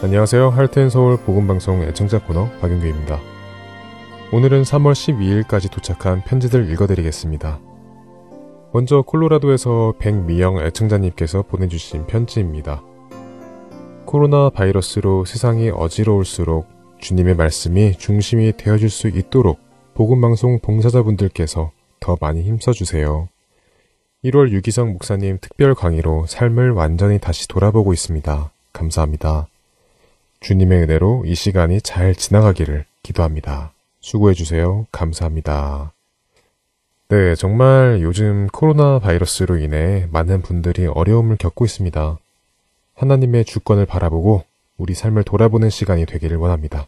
안녕하세요. 할텐 서울 복음방송 애청자 코너 박윤규입니다. 오늘은 3월 12일까지 도착한 편지들 읽어드리겠습니다. 먼저 콜로라도에서 백미영 애청자님께서 보내주신 편지입니다. 코로나 바이러스로 세상이 어지러울수록 주님의 말씀이 중심이 되어줄 수 있도록 복음방송 봉사자분들께서 더 많이 힘써주세요. 1월 유기성 목사님 특별 강의로 삶을 완전히 다시 돌아보고 있습니다. 감사합니다. 주님의 은혜로 이 시간이 잘 지나가기를 기도합니다. 수고해주세요. 감사합니다. 네, 정말 요즘 코로나 바이러스로 인해 많은 분들이 어려움을 겪고 있습니다. 하나님의 주권을 바라보고 우리 삶을 돌아보는 시간이 되기를 원합니다.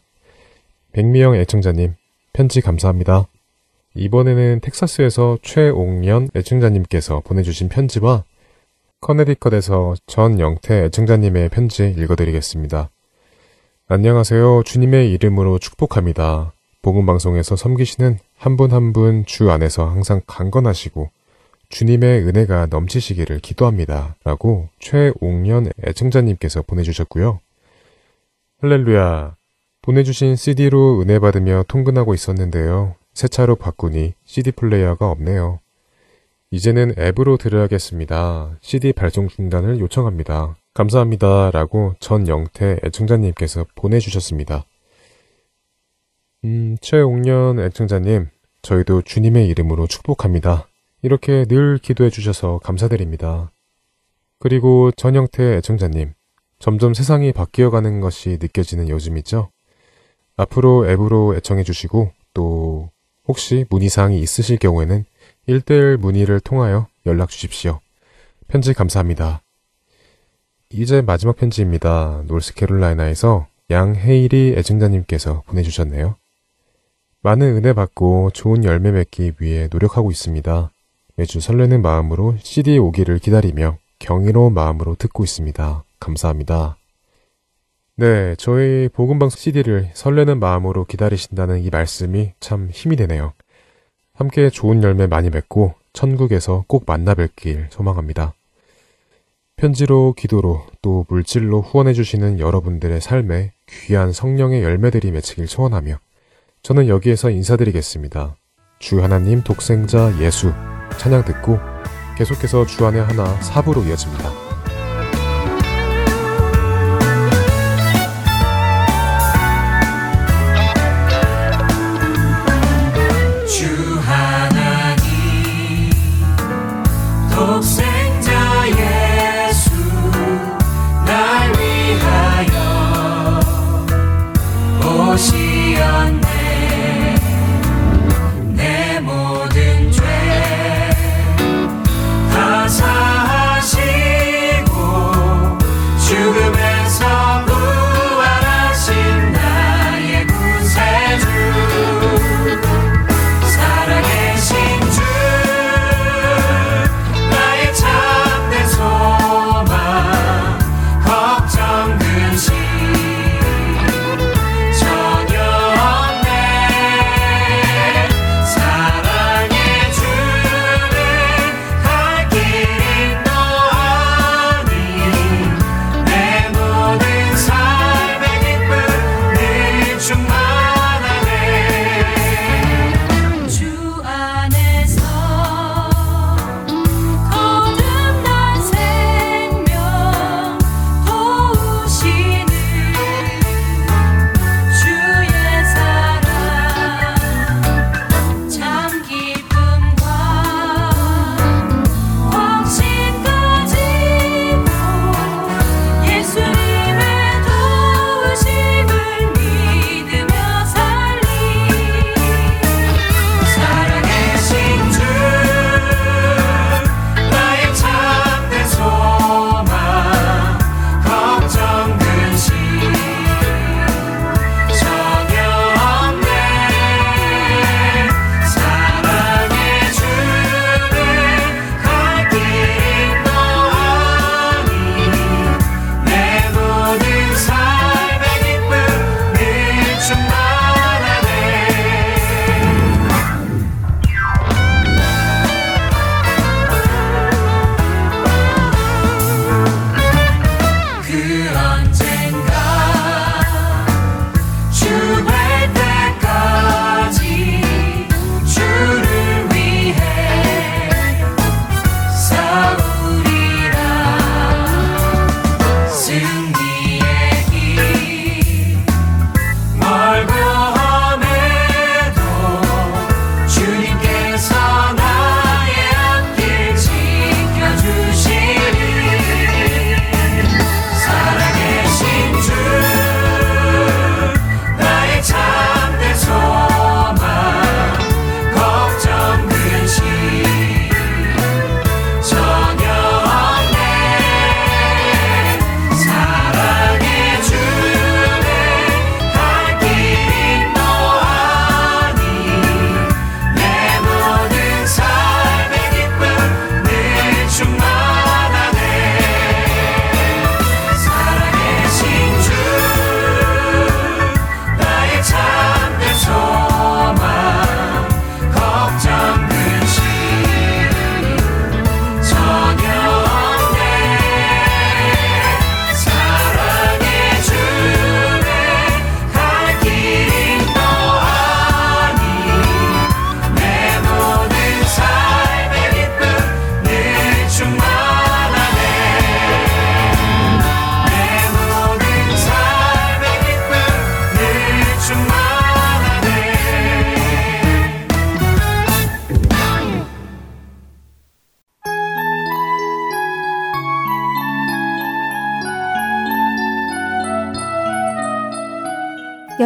백미영 애청자님, 편지 감사합니다. 이번에는 텍사스에서 최옥년 애청자님께서 보내주신 편지와 커네디컷에서 전영태 애청자님의 편지 읽어드리겠습니다. 안녕하세요. 주님의 이름으로 축복합니다. 복음방송에서 섬기시는 한 분 한 분 주 안에서 항상 강건하시고 주님의 은혜가 넘치시기를 기도합니다. 라고 최옥년 애청자님께서 보내주셨고요. 할렐루야. 보내주신 CD로 은혜 받으며 통근하고 있었는데요. 새 차로 바꾸니 CD 플레이어가 없네요. 이제는 앱으로 들어야겠습니다. CD 발송 중단을 요청합니다. 감사합니다. 라고 전영태 애청자님께서 보내주셨습니다. 음, 최옥년 애청자님, 저희도 주님의 이름으로 축복합니다. 이렇게 늘 기도해 주셔서 감사드립니다. 그리고 전영태 애청자님, 점점 세상이 바뀌어가는 것이 느껴지는 요즘이죠? 앞으로 앱으로 애청해 주시고, 또, 혹시 문의사항이 있으실 경우에는 1대1 문의를 통하여 연락 주십시오. 편지 감사합니다. 이제 마지막 편지입니다. 노스캐롤라이나에서 양헤이리 애청자님께서 보내주셨네요. 많은 은혜 받고 좋은 열매 맺기 위해 노력하고 있습니다. 매주 설레는 마음으로 CD 오기를 기다리며 경이로운 마음으로 듣고 있습니다. 감사합니다. 네, 저희 복음방송 CD를 설레는 마음으로 기다리신다는 이 말씀이 참 힘이 되네요. 함께 좋은 열매 많이 맺고 천국에서 꼭 만나 뵐길 소망합니다. 편지로 기도로 또 물질로 후원해 주시는 여러분들의 삶에 귀한 성령의 열매들이 맺히길 소원하며 저는 여기에서 인사드리겠습니다. 주 하나님 독생자 예수 찬양 듣고 계속해서 주안의 하나 사부로 이어집니다. 주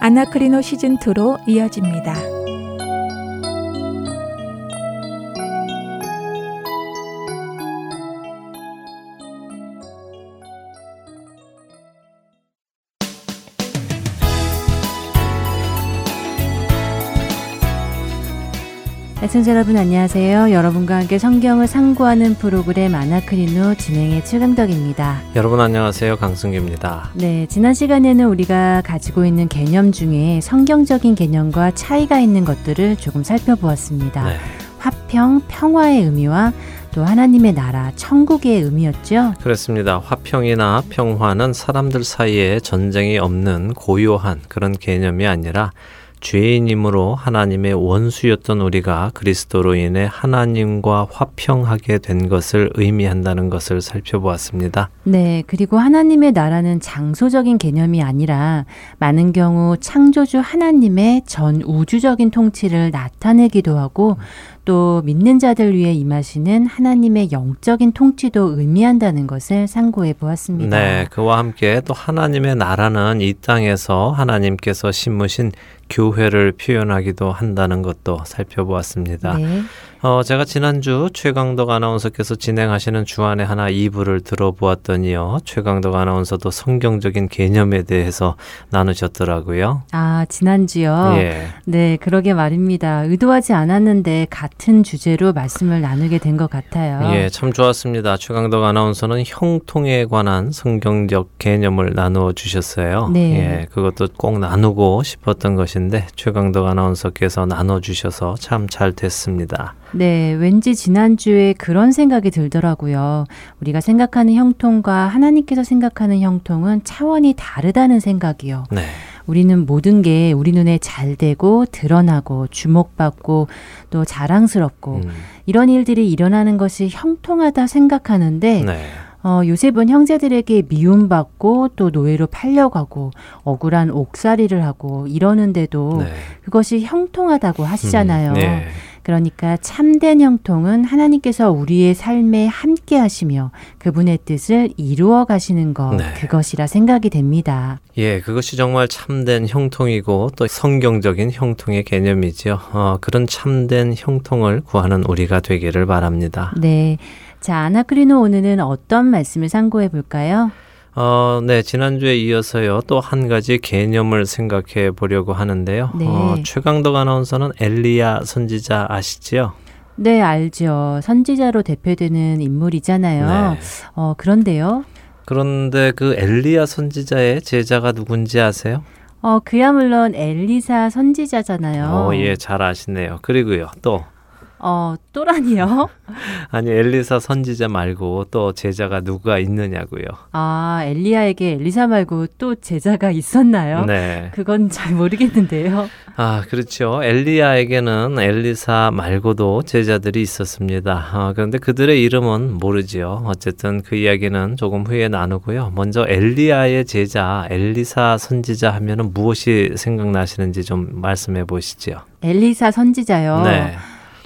아나크리노 시즌2로 이어집니다. 애청자 여러분 안녕하세요. 여러분과 함께 성경을 상고하는 프로그램 아나크리노 진행의 최강덕입니다. 여러분 안녕하세요. 강승규입니다. 네, 지난 시간에는 우리가 가지고 있는 개념 중에 성경적인 개념과 차이가 있는 것들을 조금 살펴보았습니다. 네. 화평, 평화의 의미와 또 하나님의 나라, 천국의 의미였죠. 그렇습니다. 화평이나 평화는 사람들 사이에 전쟁이 없는 고요한 그런 개념이 아니라 죄인임으로 하나님의 원수였던 우리가 그리스도로 인해 하나님과 화평하게 된 것을 의미한다는 것을 살펴보았습니다. 네, 그리고 하나님의 나라는 장소적인 개념이 아니라 많은 경우 창조주 하나님의 전 우주적인 통치를 나타내기도 하고 또 믿는 자들 위해 임하시는 하나님의 영적인 통치도 의미한다는 것을 상고해 보았습니다. 네, 그와 함께 또 하나님의 나라는 이 땅에서 하나님께서 심으신 교회를 표현하기도 한다는 것도 살펴보았습니다. 네. 어, 제가 지난주 최강덕 아나운서께서 진행하시는 주안의 하나 2부를 들어보았더니요. 최강덕 아나운서도 성경적인 개념에 대해서 나누셨더라고요. 아, 지난주요? 예. 네, 그러게 말입니다. 의도하지 않았는데 같은 주제로 말씀을 나누게 된 것 같아요. 예, 참 좋았습니다. 최강덕 아나운서는 형통에 관한 성경적 개념을 나누어 주셨어요. 네. 예, 그것도 꼭 나누고 싶었던 것인데 최강덕 아나운서께서 나눠 주셔서 참 잘 됐습니다. 네, 왠지 지난주에 그런 생각이 들더라고요. 우리가 생각하는 형통과 하나님께서 생각하는 형통은 차원이 다르다는 생각이요. 네. 우리는 모든 게 우리 눈에 잘 되고 드러나고 주목받고 또 자랑스럽고 음, 이런 일들이 일어나는 것이 형통하다 생각하는데 네. 어, 요셉은 형제들에게 미움받고 또 노예로 팔려가고 억울한 옥살이를 하고 이러는데도 네. 그것이 형통하다고 하시잖아요. 음, 네. 그러니까 참된 형통은 하나님께서 우리의 삶에 함께 하시며 그분의 뜻을 이루어 가시는 것 네. 그것이라 생각이 됩니다. 예, 그것이 정말 참된 형통이고 또 성경적인 형통의 개념이죠. 어, 그런 참된 형통을 구하는 우리가 되기를 바랍니다. 네. 자, 아나크리노 오늘은 어떤 말씀을 상고해 볼까요? 어, 네, 지난주에 이어서요, 또 한 가지 개념을 생각해 보려고 하는데요. 네. 어, 최강덕 아나운서는 엘리야 선지자 아시지요? 네, 알죠. 선지자로 대표되는 인물이잖아요. 네. 어, 그런데요. 그런데 그 엘리야 선지자의 제자가 누군지 아세요? 어, 그야 물론 엘리사 선지자잖아요. 어, 예, 잘 아시네요. 그리고요, 또, 어, 또라니요? 아니, 엘리사 선지자 말고 또 제자가 누가 있느냐고요. 아, 엘리야에게 엘리사 말고 또 제자가 있었나요? 네. 그건 잘 모르겠는데요. 아, 그렇죠. 엘리야에게는 엘리사 말고도 제자들이 있었습니다. 아, 그런데 그들의 이름은 모르지요. 어쨌든 그 이야기는 조금 후에 나누고요. 먼저 엘리야의 제자, 엘리사 선지자 하면은 무엇이 생각나시는지 좀 말씀해 보시죠. 엘리사 선지자요. 네.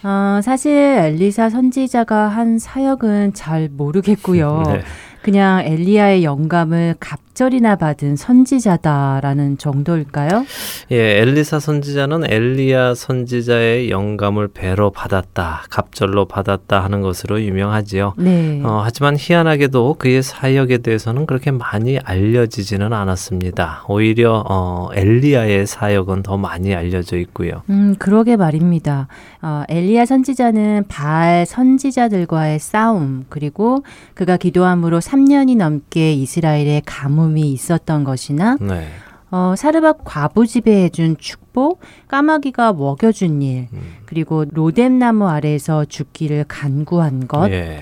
어, 사실 엘리사 선지자가 한 사역은 잘 모르겠고요. 네. 그냥 엘리야의 영감을 갑 절이나 받은 선지자다라는 정도일까요? 예, 엘리사 선지자는 엘리야 선지자의 영감을 배로 받았다, 갑절로 받았다 하는 것으로 유명하지요. 네. 어, 하지만 희한하게도 그의 사역에 대해서는 그렇게 많이 알려지지는 않았습니다. 오히려 어, 엘리야의 사역은 더 많이 알려져 있고요. 음, 그러게 말입니다. 어, 엘리야 선지자는 바알 선지자들과의 싸움, 그리고 그가 기도함으로 3년이 넘게 이스라엘에 가 뭄이 있었던 것이나, 네. 어, 사르밧 과부 지배해준 축복, 까마귀가 먹여준 일, 음. 그리고 로뎀나무 아래에서 죽기를 간구한 것, 예.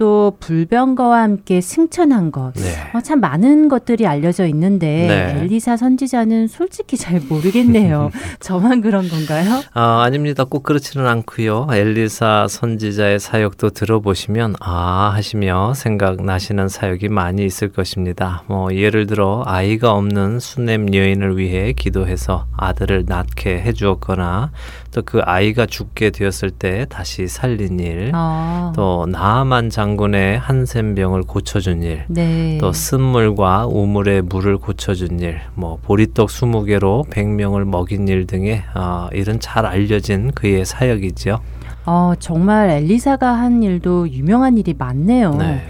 또 불병거와 함께 승천한 것. 네. 어, 참 많은 것들이 알려져 있는데 네. 엘리사 선지자는 솔직히 잘 모르겠네요. 저만 그런 건가요? 아, 아닙니다. 꼭 그렇지는 않고요. 엘리사 선지자의 사역도 들어보시면 아 하시며 생각나시는 사역이 많이 있을 것입니다. 뭐 예를 들어 아이가 없는 수냄 여인을 위해 기도해서 아들을 낳게 해 주었거나 또 그 아이가 죽게 되었을 때 다시 살린 일, 어, 또 나아만 장군의 한센병을 고쳐준 일, 네. 또 쓴물과 우물의 물을 고쳐준 일, 뭐 보리떡 20개로 100명을 먹인 일 등의 어, 일은 잘 알려진 그의 사역이죠. 어, 정말 엘리사가 한 일도 유명한 일이 많네요. 네.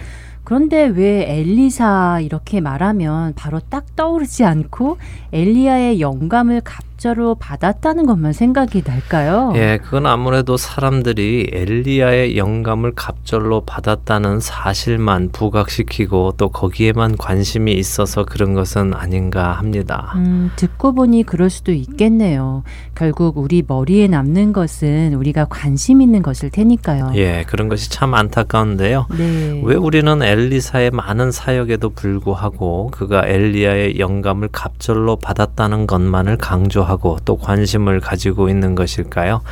그런데 왜 엘리사 이렇게 말하면 바로 딱 떠오르지 않고 엘리야의 영감을 갑자로 받았다는 것만 생각이 날까요? 예, 그건 아무래도 사람들이 엘리야의 영감을 갑절로 받았다는 사실만 부각시키고 또 거기에만 관심이 있어서 그런 것은 아닌가 합니다. 음, 듣고 보니 그럴 수도 있겠네요. 결국 우리 머리에 남는 것은 우리가 관심 있는 것일 테니까요. 예, 그런 것이 참 안타까운데요. 네. 왜 우리는 엘리사의 많은 사역에도 불구하고 그가 엘리야의 영감을 갑절로 받았다는 것만을 강조하고 또 관심을 가지고 있는 것일까요?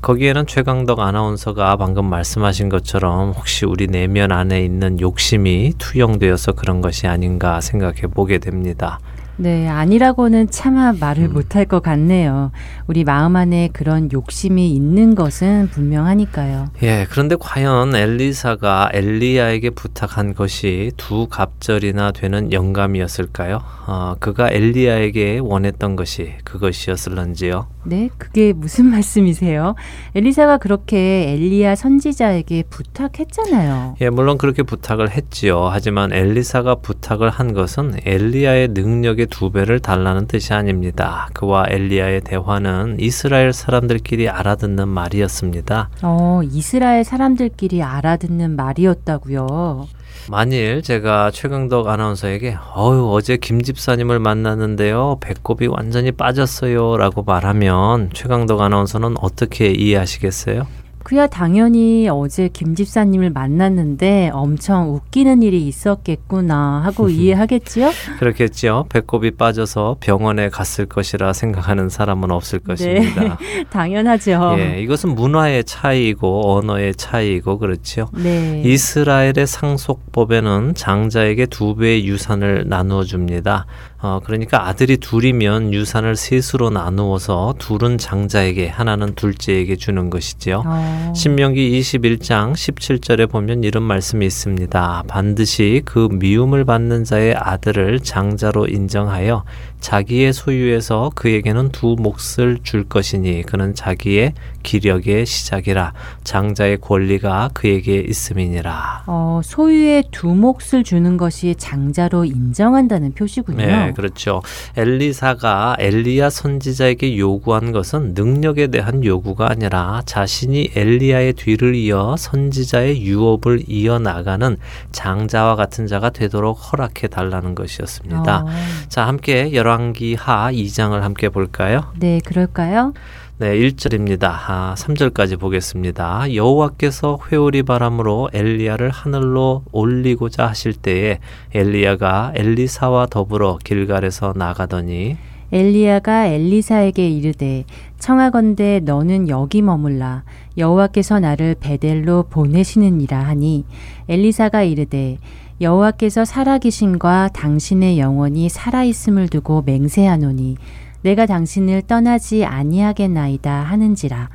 거기에는 최강덕 아나운서가 방금 말씀하신 것처럼 혹시 우리 내면 안에 있는 욕심이 투영되어서 그런 것이 아닌가 생각해 보게 됩니다. 네, 아니라고는 차마 말을 음. 못할 것 같네요. 우리 마음 안에 그런 욕심이 있는 것은 분명하니까요. 예, 그런데 과연 엘리사가 엘리야에게 부탁한 것이 두 갑절이나 되는 영감이었을까요? 어, 그가 엘리야에게 원했던 것이 그것이었을런지요? 네, 그게 무슨 말씀이세요? 엘리사가 그렇게 엘리야 선지자에게 부탁했잖아요. 예, 물론 그렇게 부탁을 했지요. 하지만 엘리사가 부탁을 한 것은 엘리야의 능력 의 두 배를 달라는 뜻이 아닙니다. 그와 엘리야의 대화는 이스라엘 사람들끼리 알아듣는 말이었습니다. 어, 이스라엘 사람들끼리 알아듣는 말이었다고요. 만일 제가 최강덕 아나운서에게 어유 어제 김 집사님을 만났는데요 배꼽이 완전히 빠졌어요라고 말하면 최강덕 아나운서는 어떻게 이해하시겠어요? 그야 당연히 어제 김 집사님을 만났는데 엄청 웃기는 일이 있었겠구나 하고 이해하겠지요? 그렇겠지요. 배꼽이 빠져서 병원에 갔을 것이라 생각하는 사람은 없을 것입니다. 당연하죠. 예, 이것은 문화의 차이이고 언어의 차이이고 그렇지요. 네. 이스라엘의 상속법에는 장자에게 두 배의 유산을 나누어 줍니다. 어, 그러니까 아들이 둘이면 유산을 셋으로 나누어서 둘은 장자에게 하나는 둘째에게 주는 것이지요. 어, 신명기 21장 17절에 보면 이런 말씀이 있습니다. 반드시 그 미움을 받는 자의 아들을 장자로 인정하여 자기의 소유에서 그에게는 두 몫을 줄 것이니 그는 자기의 기력의 시작이라 장자의 권리가 그에게 있음이니라. 어, 소유의 두 몫을 주는 것이 장자로 인정한다는 표시군요. 네, 그렇죠. 엘리사가 엘리야 선지자에게 요구한 것은 능력에 대한 요구가 아니라 자신이 엘리야의 뒤를 이어 선지자의 유업을 이어 나가는 장자와 같은 자가 되도록 허락해 달라는 것이었습니다. 어, 자, 함께 열왕기 하 2장을 함께 볼까요? 네, 그럴까요? 네, 1절입니다. 아, 3절까지 보겠습니다. 여호와께서 회오리 바람으로 엘리야를 하늘로 올리고자 하실 때에 엘리야가 엘리사와 더불어 길갈에서 나가더니 엘리야가 엘리사에게 이르되 청하건대 너는 여기 머물라 여호와께서 나를 베델로 보내시느니라 하니 엘리사가 이르되 여호와께서 살아계신과 당신의 영혼이 살아있음을 두고 맹세하노니 내가 당신을 떠나지 아니하겠나이다 하는지라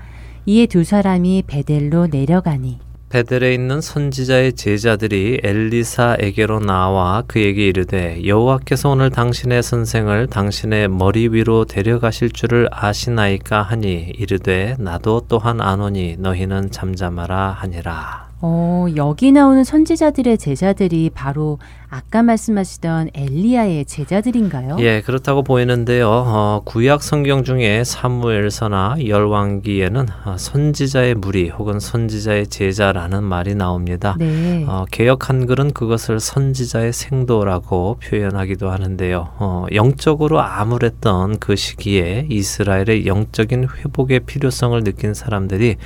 이에 두 사람이 베델로 내려가니 베델에 있는 선지자의 제자들이 엘리사에게로 나와 그에게 이르되 여호와께서 오늘 당신의 선생을 당신의 머리 위로 데려가실 줄을 아시나이까 하니 이르되 나도 또한 아노니 너희는 잠잠하라 하니라. 어, 여기 나오는 선지자들의 제자들이 바로 아까 말씀하시던 엘리야의 제자들인가요? 예, 그렇다고 보이는데요. 어, 구약 성경 중에 사무엘서나 열왕기에는 어, 선지자의 무리 혹은 선지자의 제자라는 말이 나옵니다. 네. 어, 개혁 한글은 그것을 선지자의 생도라고 표현하기도 하는데요. 어, 영적으로 암울했던 그 시기에 이스라엘의 영적인 회복의 필요성을 느낀 사람들이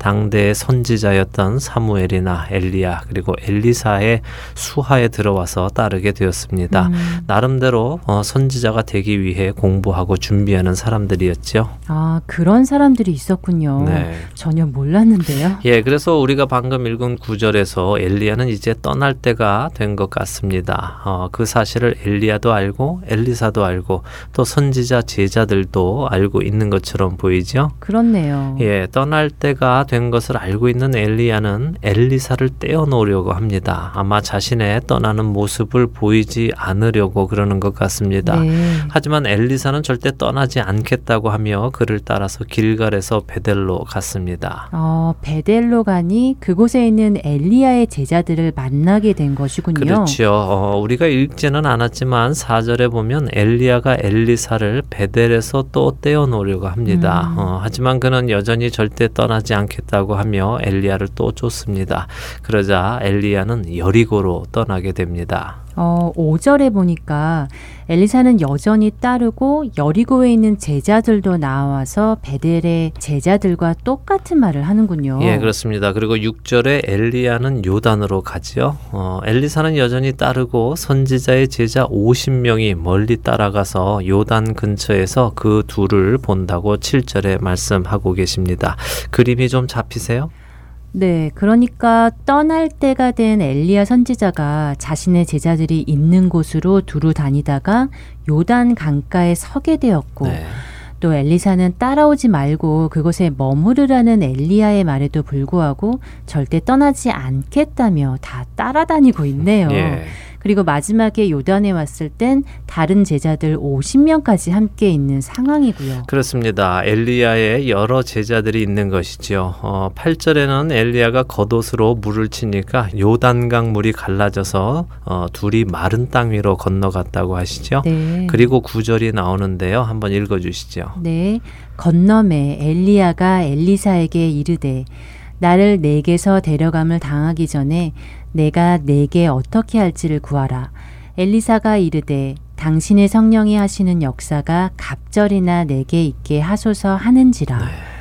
당대의 선지자였던 사무엘이나 엘리야 그리고 엘리사의 수하에 들어와서 따르게 되었습니다. 음. 나름대로 어, 선지자가 되기 위해 공부하고 준비하는 사람들이었죠. 아, 그런 사람들이 있었군요. 네. 전혀 몰랐는데요. 예, 그래서 우리가 방금 읽은 구절에서 엘리야는 이제 떠날 때가 된 것 같습니다. 어, 그 사실을 엘리야도 알고 엘리사도 알고 또 선지자 제자들도 알고 있는 것처럼 보이죠. 그렇네요. 예, 떠날 때가 된 것을 알고 있는 엘리야는 엘리사를 떼어놓으려고 합니다. 아마 자신의 떠나는 모습을 보이지 않으려고 그러는 것 같습니다. 네. 하지만 엘리사는 절대 떠나지 않겠다고 하며 그를 따라서 길갈에서 베델로 갔습니다. 어, 베델로 가니 그곳에 있는 엘리야의 제자들을 만나게 된 것이군요. 그렇죠. 어, 우리가 읽지는 않았지만 사절에 보면 엘리야가 엘리사를 베델에서 또 떼어놓으려고 합니다. 음. 어, 하지만 그는 여전히 절대 떠나지 않겠 다고 하며 엘리야를 또 쫓습니다. 그러자 엘리야는 여리고로 떠나게 됩니다. 어, 5절에 보니까 엘리사는 여전히 따르고 여리고에 있는 제자들도 나와서 베델의 제자들과 똑같은 말을 하는군요. 예, 그렇습니다. 그리고 6절에 엘리야는 요단으로 가지요. 어, 엘리사는 여전히 따르고 선지자의 제자 50명이 멀리 따라가서 요단 근처에서 그 둘을 본다고 7절에 말씀하고 계십니다. 그림이 좀 잡히세요? 네, 그러니까 떠날 때가 된 엘리야 선지자가 자신의 제자들이 있는 곳으로 두루 다니다가 요단 강가에 서게 되었고 네. 또 엘리사는 따라오지 말고 그곳에 머무르라는 엘리야의 말에도 불구하고 절대 떠나지 않겠다며 다 따라다니고 있네요. 예. 그리고 마지막에 요단에 왔을 땐 다른 제자들 50명까지 함께 있는 상황이고요. 그렇습니다. 엘리야의 여러 제자들이 있는 것이지요. 어, 8절에는 엘리야가 겉옷으로 물을 치니까 요단강 물이 갈라져서 어, 둘이 마른 땅 위로 건너갔다고 하시죠. 네. 그리고 9절이 나오는데요. 한번 읽어 주시죠. 네, 건너매 엘리야가 엘리사에게 이르되 나를 내게서 데려감을 당하기 전에 내가 내게 어떻게 할지를 구하라. 엘리사가 이르되 당신의 성령이 하시는 역사가 갑절이나 내게 있게 하소서 하는지라. 네.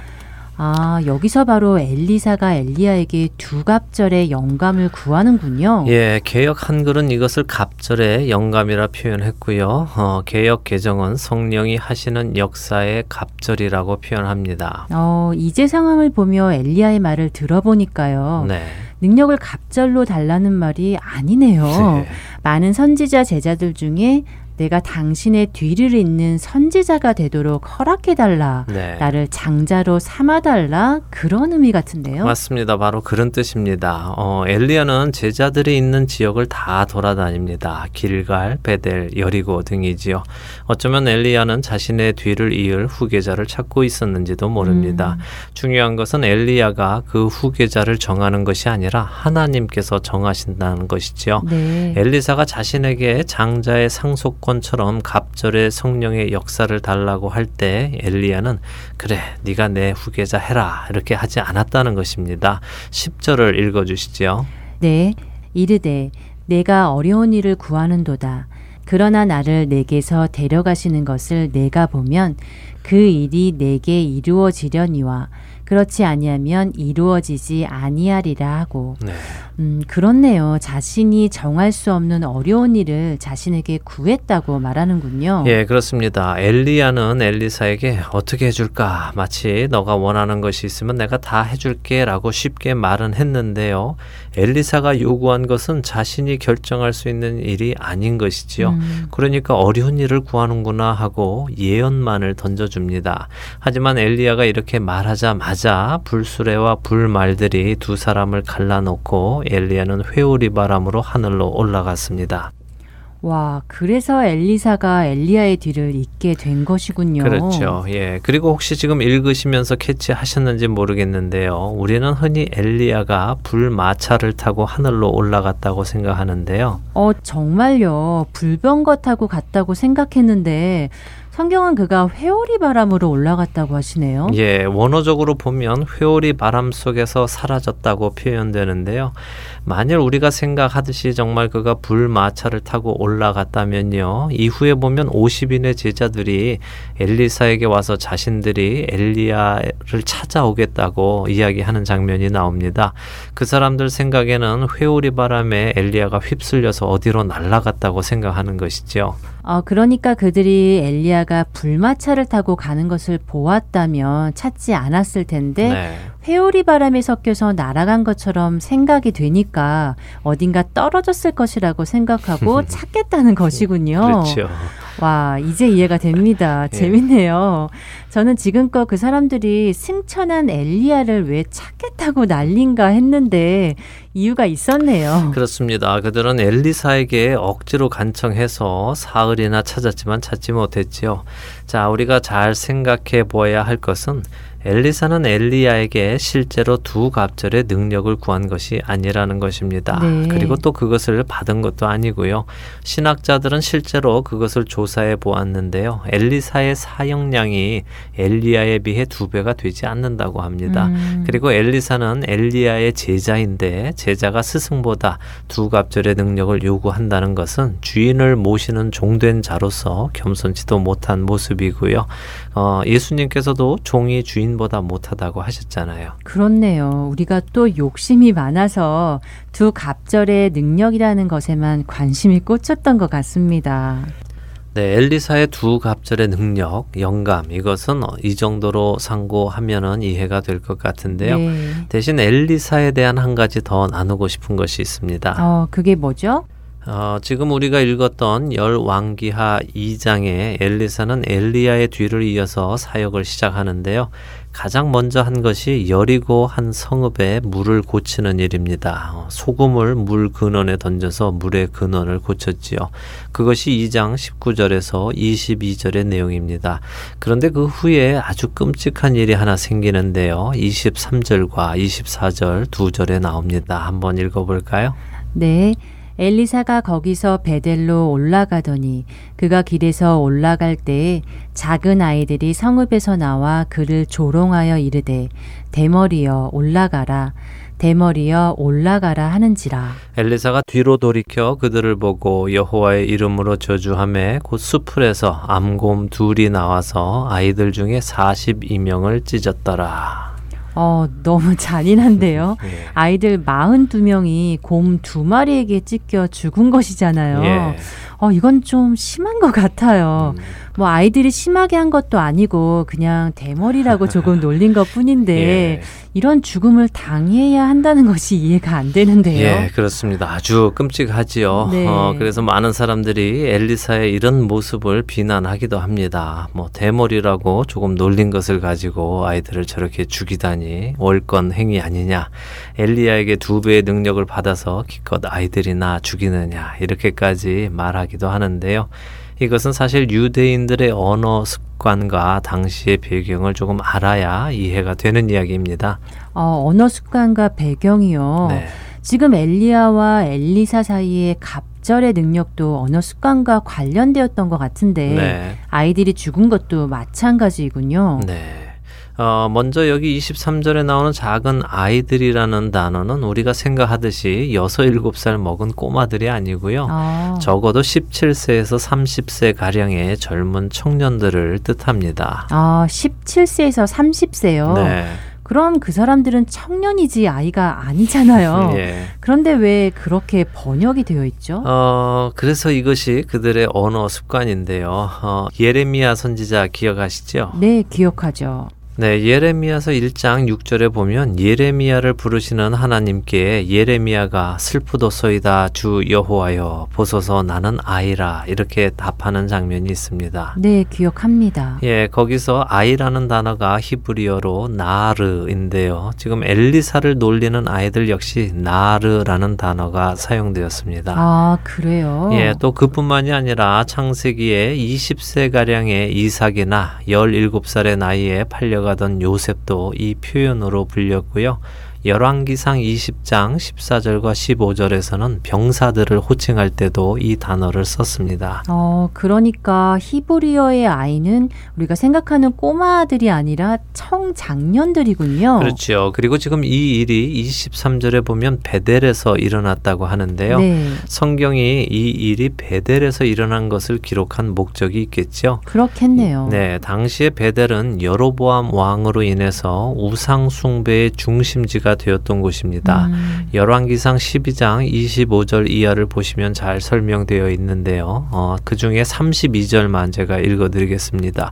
아, 여기서 바로 엘리사가 엘리야에게 두 갑절의 영감을 구하는군요. 예, 개혁 한글은 이것을 갑절의 영감이라 표현했고요. 어, 개혁 개정은 성령이 하시는 역사의 갑절이라고 표현합니다. 어, 이제 상황을 보며 엘리야의 말을 들어보니까요. 네. 능력을 갑절로 달라는 말이 아니네요. 네. 많은 선지자 제자들 중에 내가 당신의 뒤를 잇는 선지자가 되도록 허락해달라. 네. 나를 장자로 삼아달라. 그런 의미 같은데요. 맞습니다. 바로 그런 뜻입니다. 어, 엘리야는 제자들이 있는 지역을 다 돌아다닙니다. 길갈, 베델, 여리고 등이지요. 어쩌면 엘리야는 자신의 뒤를 이을 후계자를 찾고 있었는지도 모릅니다. 음. 중요한 것은 엘리야가 그 후계자를 정하는 것이 아니라 하나님께서 정하신다는 것이지요. 네. 엘리사가 자신에게 장자의 상속 권처럼 갑절의 성령의 역사를 달라고 할 때 엘리야는 그래 네가 내 후계자 해라 이렇게 하지 않았다는 것입니다. 10절을 읽어 주시죠. 네. 이르되 내가 어려운 일을 구하는도다. 그러나 나를 내게서 데려가시는 것을 내가 보면 그 일이 내게 이루어지려니와 그렇지 아니하면 이루어지지 아니하리라 하고 네. 음 그렇네요. 자신이 정할 수 없는 어려운 일을 자신에게 구했다고 말하는군요. 예, 그렇습니다. 엘리야는 엘리사에게 어떻게 해줄까? 마치 너가 원하는 것이 있으면 내가 다 해줄게라고 쉽게 말은 했는데요. 엘리사가 요구한 것은 자신이 결정할 수 있는 일이 아닌 것이지요. 음, 그러니까 어려운 일을 구하는구나 하고 예언만을 던져줍니다. 하지만 엘리야가 이렇게 말하자마자 불수레와 불말들이 두 사람을 갈라놓고 엘리야는 회오리 바람으로 하늘로 올라갔습니다. 와, 그래서 엘리사가 엘리야의 뒤를 잇게 된 것이군요. 그렇죠. 예. 그리고 혹시 지금 읽으시면서 캐치하셨는지 모르겠는데요. 우리는 흔히 엘리야가 불마차를 타고 하늘로 올라갔다고 생각하는데요. 어, 정말요. 불병거 타고 갔다고 생각했는데 성경은 그가 회오리 바람으로 올라갔다고 하시네요. 예, 원어적으로 보면 회오리 바람 속에서 사라졌다고 표현되는데요. 만일 우리가 생각하듯이 정말 그가 불마차를 타고 올라갔다면요. 이후에 보면 50인의 제자들이 엘리사에게 와서 자신들이 엘리야를 찾아오겠다고 이야기하는 장면이 나옵니다. 그 사람들 생각에는 회오리 바람에 엘리야가 휩쓸려서 어디로 날아갔다고 생각하는 것이죠. 어, 그러니까 그들이 엘리야가 불마차를 타고 가는 것을 보았다면 찾지 않았을 텐데 네. 회오리 바람에 섞여서 날아간 것처럼 생각이 되니까 어딘가 떨어졌을 것이라고 생각하고 찾겠다는 것이군요. 그렇죠. 와, 이제 이해가 됩니다. 예. 재밌네요. 저는 지금껏 그 사람들이 승천한 엘리야를 왜 찾겠다고 난린가 했는데 이유가 있었네요. 그렇습니다. 그들은 엘리사에게 억지로 간청해서 사흘이나 찾았지만 찾지 못했지요. 자, 우리가 잘 생각해 보아야 할 것은 엘리사는 엘리야에게 실제로 두 갑절의 능력을 구한 것이 아니라는 것입니다. 네. 그리고 또 그것을 받은 것도 아니고요. 신학자들은 실제로 그것을 조사해 보았는데요. 엘리사의 사용량이 엘리야에 비해 두 배가 되지 않는다고 합니다. 음. 그리고 엘리사는 엘리야의 제자인데 제자가 스승보다 두 갑절의 능력을 요구한다는 것은 주인을 모시는 종된 자로서 겸손치도 못한 모습이고요. 어, 예수님께서도 종이 주인보다 못하다고 하셨잖아요. 그렇네요. 우리가 또 욕심이 많아서 두 갑절의 능력이라는 것에만 관심이 꽂혔던 것 같습니다. 네, 엘리사의 두 갑절의 능력, 영감 이것은 어, 이 정도로 상고하면은 이해가 될 것 같은데요. 네. 대신 엘리사에 대한 한 가지 더 나누고 싶은 것이 있습니다. 어, 그게 뭐죠? 어, 지금 우리가 읽었던 열왕기하 2장에 엘리사는 엘리야의 뒤를 이어서 사역을 시작하는데요. 가장 먼저 한 것이 여리고 한 성읍에 물을 고치는 일입니다. 어, 소금을 물 근원에 던져서 물의 근원을 고쳤지요. 그것이 2장 19절에서 22절의 내용입니다. 그런데 그 후에 아주 끔찍한 일이 하나 생기는데요. 23절과 24절 두 절에 나옵니다. 한번 읽어볼까요? 네. 엘리사가 거기서 베델로 올라가더니 그가 길에서 올라갈 때에 작은 아이들이 성읍에서 나와 그를 조롱하여 이르되 대머리여 올라가라 대머리여 올라가라 하는지라 엘리사가 뒤로 돌이켜 그들을 보고 여호와의 이름으로 저주하매 곧 수풀에서 암곰 둘이 나와서 아이들 중에 42명을 찢었더라. 어 너무 잔인한데요. 예. 아이들 42명이 곰 두 마리에게 찢겨 죽은 것이잖아요. 예. 어, 이건 좀 심한 것 같아요. 음. 뭐 아이들이 심하게 한 것도 아니고 그냥 대머리라고 조금 놀린 것 뿐인데 예. 이런 죽음을 당해야 한다는 것이 이해가 안 되는데요. 예, 그렇습니다. 아주 끔찍하지요. 네. 어, 그래서 많은 사람들이 엘리사의 이런 모습을 비난하기도 합니다. 뭐 대머리라고 조금 놀린 것을 가지고 아이들을 저렇게 죽이다니 월권 행위 아니냐. 엘리야에게 두 배의 능력을 받아서 기껏 아이들이나 죽이느냐 이렇게까지 말하기도 하는데요. 이것은 사실 유대인들의 언어 습관과 당시의 배경을 조금 알아야 이해가 되는 이야기입니다. 어, 언어 습관과 배경이요. 네. 지금 엘리야와 엘리사 사이의 갑절의 능력도 언어 습관과 관련되었던 것 같은데 네. 아이들이 죽은 것도 마찬가지이군요. 네. 어, 먼저 여기 23절에 나오는 작은 아이들이라는 단어는 우리가 생각하듯이 6, 7살 먹은 꼬마들이 아니고요. 아, 적어도 17세에서 30세 가량의 젊은 청년들을 뜻합니다. 아 17세에서 30세요. 네. 그럼 그 사람들은 청년이지 아이가 아니잖아요. 예. 그런데 왜 그렇게 번역이 되어 있죠? 어, 그래서 이것이 그들의 언어 습관인데요. 어, 예레미야 선지자 기억하시죠? 네, 기억하죠. 네, 예레미야서 1장 6절에 보면 예레미야를 부르시는 하나님께 예레미야가 슬프도소이다 주 여호와여 보소서 나는 아이라 이렇게 답하는 장면이 있습니다. 네, 기억합니다. 예, 거기서 아이라는 단어가 히브리어로 나르인데요. 지금 엘리사를 놀리는 아이들 역시 나르라는 단어가 사용되었습니다. 아, 그래요? 예, 또 그뿐만이 아니라 창세기에 20세 가량의 이삭이나 17살의 나이에 팔려가 던 요셉도 이 표현으로 불렸고요. 열왕기상 20장 14절과 15절에서는 병사들을 호칭할 때도 이 단어를 썼습니다. 어, 그러니까 히브리어의 아이는 우리가 생각하는 꼬마들이 아니라 청장년들이군요. 그렇죠. 그리고 지금 이 일이 23절에 보면 베델에서 일어났다고 하는데요. 네, 성경이 이 일이 베델에서 일어난 것을 기록한 목적이 있겠죠. 그렇겠네요. 네, 당시에 베델은 여로보암 왕으로 인해서 우상 숭배의 중심지가 되었던 곳입니다. 음, 열왕기상 12장 25절 이하를 보시면 잘 설명되어 있는데요. 어, 그 중에 32절만 제가 읽어드리겠습니다.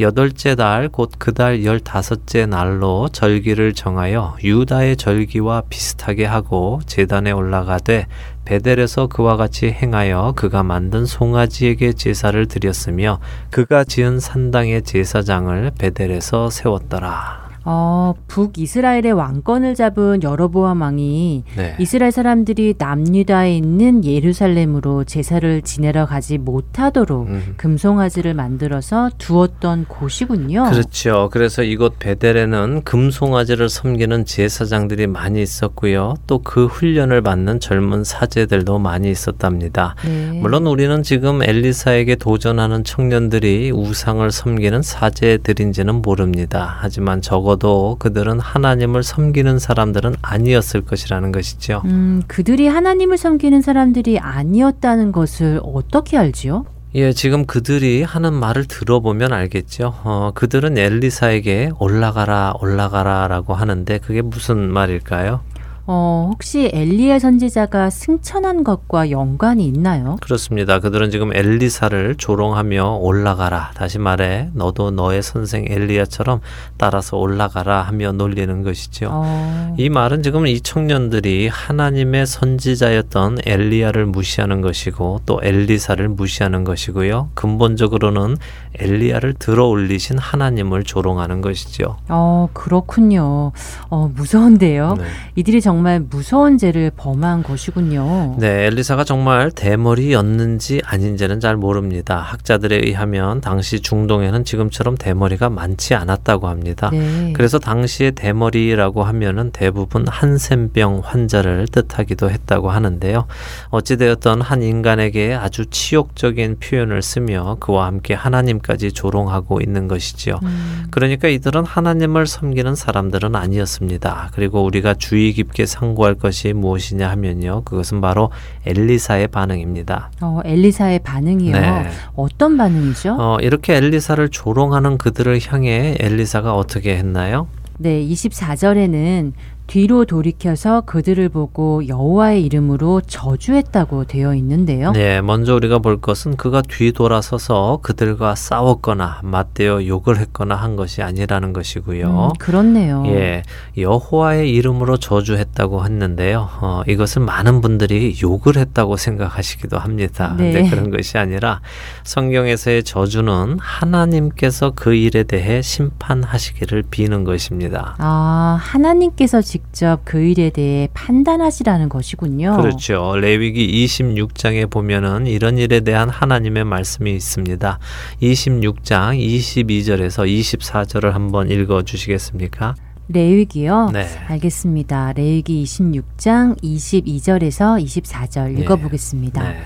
여덟째 달 곧 그 달 열다섯째 날로 절기를 정하여 유다의 절기와 비슷하게 하고 제단에 올라가되 베델에서 그와 같이 행하여 그가 만든 송아지에게 제사를 드렸으며 그가 지은 산당의 제사장을 베델에서 세웠더라. 어, 북이스라엘의 왕권을 잡은 여로보암 왕이 네. 이스라엘 사람들이 남유다에 있는 예루살렘으로 제사를 지내러 가지 못하도록 음. 금송아지를 만들어서 두었던 곳이군요. 그렇죠. 그래서 이곳 베델에는 금송아지를 섬기는 제사장들이 많이 있었고요. 또 그 훈련을 받는 젊은 사제들도 많이 있었답니다. 네. 물론 우리는 지금 엘리사에게 도전하는 청년들이 우상을 섬기는 사제들인지는 모릅니다. 하지만 적어 도 그들은 하나님을 섬기는 사람들은 아니었을 것이라는 것이죠. 음, 그들이 하나님을 섬기는 사람들이 아니었다는 것을 어떻게 알지요? 예, 지금 그들이 하는 말을 들어보면 알겠죠. 어, 그들은 엘리사에게 올라가라, 올라가라 라고 하는데 그게 무슨 말일까요? 어, 혹시 엘리야 선지자가 승천한 것과 연관이 있나요? 그렇습니다. 그들은 지금 엘리사를 조롱하며 올라가라. 다시 말해, 너도 너의 선생 엘리야처럼 따라서 올라가라 하며 놀리는 것이죠. 어, 이 말은 지금 이 청년들이 하나님의 선지자였던 엘리야를 무시하는 것이고 또 엘리사를 무시하는 것이고요. 근본적으로는 엘리야를 들어 올리신 하나님을 조롱하는 것이죠. 어, 그렇군요. 어, 무서운데요. 네. 이들이 정말 무서운 죄를 범한 것이군요. 네, 엘리사가 정말 대머리였는지 아닌지는 잘 모릅니다. 학자들에 의하면 당시 중동에는 지금처럼 대머리가 많지 않았다고 합니다. 네. 그래서 당시에 대머리라고 하면은 대부분 한센병 환자를 뜻하기도 했다고 하는데요. 어찌되었던 한 인간에게 아주 치욕적인 표현을 쓰며 그와 함께 하나님까지 조롱하고 있는 것이지요. 음, 그러니까 이들은 하나님을 섬기는 사람들은 아니었습니다. 그리고 우리가 주의 깊게 상고할 것이 무엇이냐 하면요. 그것은 바로 엘리사의 반응입니다. 어, 엘리사의 반응이요. 네. 어떤 반응이죠? 어, 이렇게 엘리사를 조롱하는 그들을 향해 엘리사가 어떻게 했나요? 네, 24절에는 뒤로 돌이켜서 그들을 보고 여호와의 이름으로 저주했다고 되어 있는데요. 네, 먼저 우리가 볼 것은 그가 뒤돌아서서 그들과 싸웠거나 맞대어 욕을 했거나 한 것이 아니라는 것이고요. 음, 그렇네요. 예, 여호와의 이름으로 저주했다고 했는데요. 어, 이것을 많은 분들이 욕을 했다고 생각하시기도 합니다. 네. 근데 그런 것이 아니라 성경에서의 저주는 하나님께서 그 일에 대해 심판하시기를 비는 것입니다. 아, 하나님께서 직접 그 일에 대해 판단하시라는 것이군요. 그렇죠. 레위기 26장에 보면은 이런 일에 대한 하나님의 말씀이 있습니다. 26장 22절에서 24절을 한번 읽어 주시겠습니까? 레위기요. 네. 알겠습니다. 레위기 26장 22절에서 24절 예. 읽어 보겠습니다. 네.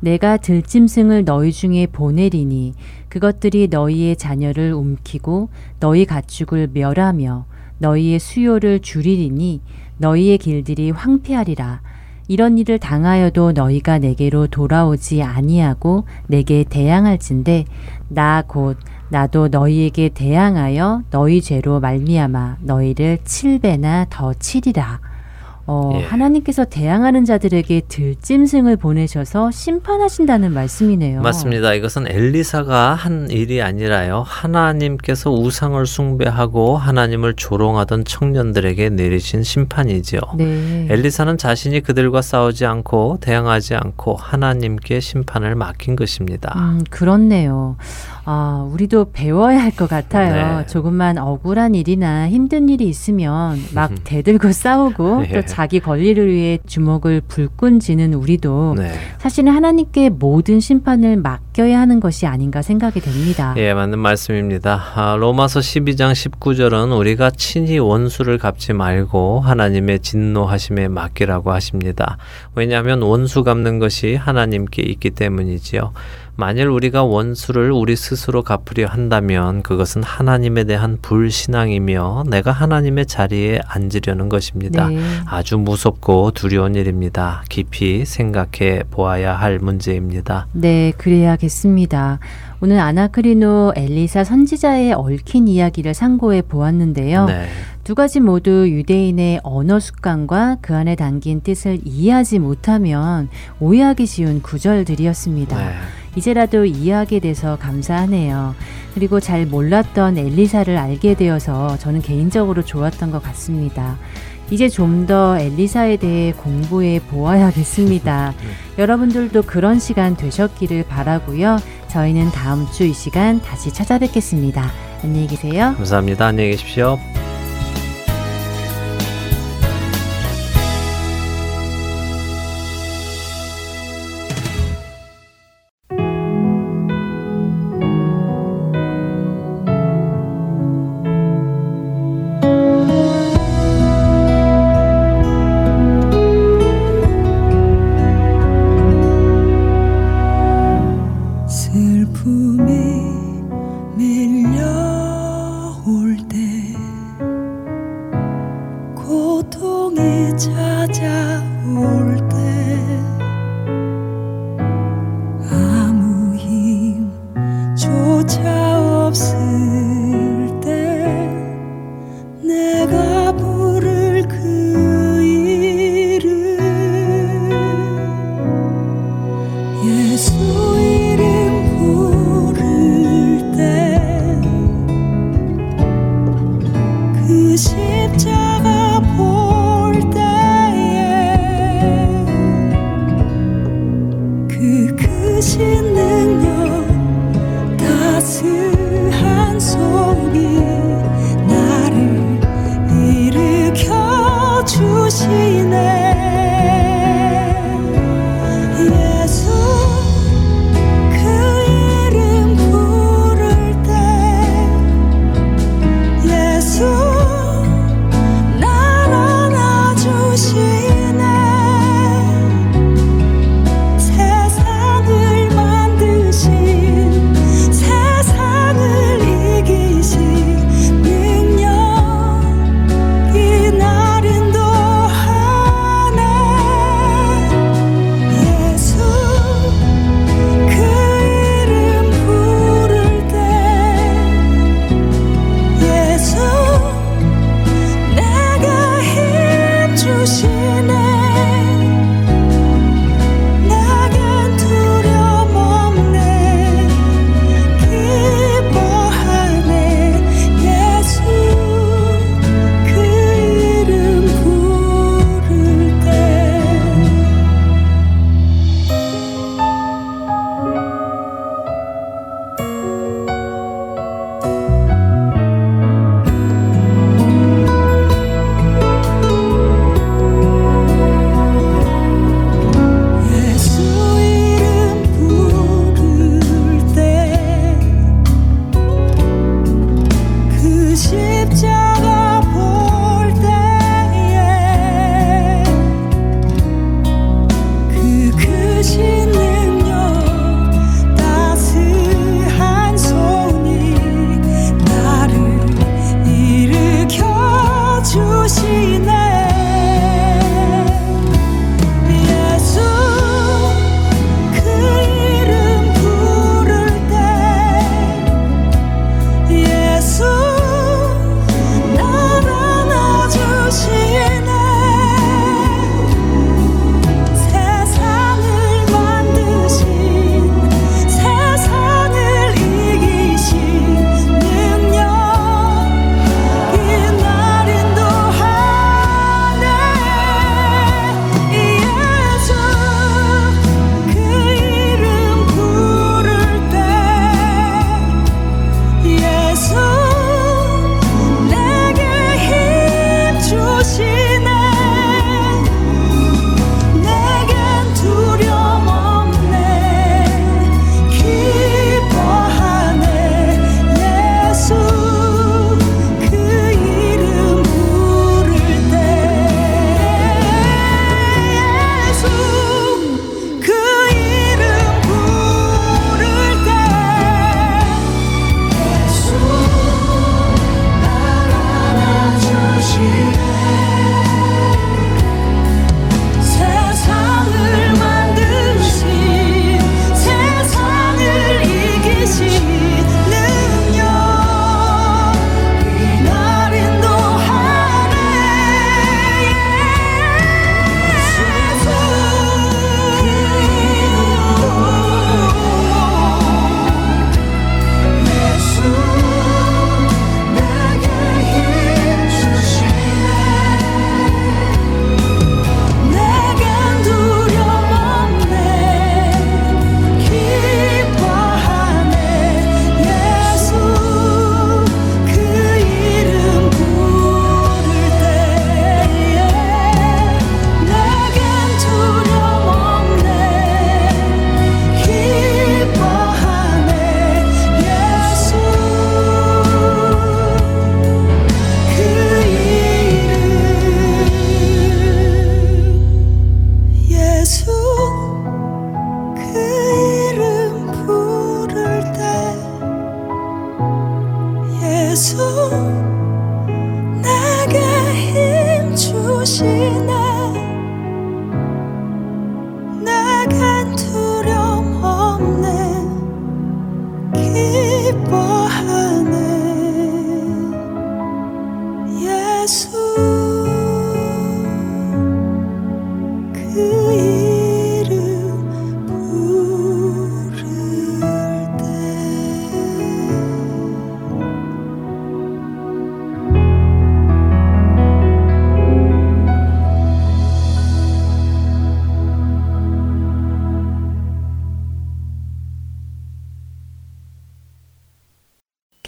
내가 들짐승을 너희 중에 보내리니 그것들이 너희의 자녀를 움키고 너희 가축을 멸하며 너희의 수요를 줄이리니 너희의 길들이 황폐하리라. 이런 일을 당하여도 너희가 내게로 돌아오지 아니하고 내게 대항할진대 나곧 나도 너희에게 대항하여 너희 죄로 말미암아 너희를 칠배나 더 치리라. 어, 예. 하나님께서 대항하는 자들에게 들짐승을 보내셔서 심판하신다는 말씀이네요. 맞습니다. 이것은 엘리사가 한 일이 아니라요. 하나님께서 우상을 숭배하고 하나님을 조롱하던 청년들에게 내리신 심판이지요. 네. 엘리사는 자신이 그들과 싸우지 않고 대항하지 않고 하나님께 심판을 맡긴 것입니다. 음, 그렇네요. 아, 우리도 배워야 할 것 같아요. 네. 조금만 억울한 일이나 힘든 일이 있으면 막 대들고 싸우고 예. 또 자기 권리를 위해 주먹을 불끈 쥐는 우리도 네. 사실은 하나님께 모든 심판을 맡겨야 하는 것이 아닌가 생각이 됩니다. 예, 맞는 말씀입니다. 아, 로마서 12장 19절은 우리가 친히 원수를 갚지 말고 하나님의 진노하심에 맡기라고 하십니다. 왜냐하면 원수 갚는 것이 하나님께 있기 때문이지요. 만일 우리가 원수를 우리 스스로 갚으려 한다면 그것은 하나님에 대한 불신앙이며 내가 하나님의 자리에 앉으려는 것입니다. 네. 아주 무섭고 두려운 일입니다. 깊이 생각해 보아야 할 문제입니다. 네, 그래야겠습니다. 오늘 아나크리노 엘리사 선지자의 얽힌 이야기를 상고해 보았는데요. 네. 두 가지 모두 유대인의 언어 습관과 그 안에 담긴 뜻을 이해하지 못하면 오해하기 쉬운 구절들이었습니다. 네. 이제라도 이해하게 돼서 감사하네요. 그리고 잘 몰랐던 엘리사를 알게 되어서 저는 개인적으로 좋았던 것 같습니다. 이제 좀 더 엘리사에 대해 공부해 보아야겠습니다. 여러분들도 그런 시간 되셨기를 바라고요. 저희는 다음 주 이 시간 다시 찾아뵙겠습니다. 안녕히 계세요. 감사합니다. 안녕히 계십시오.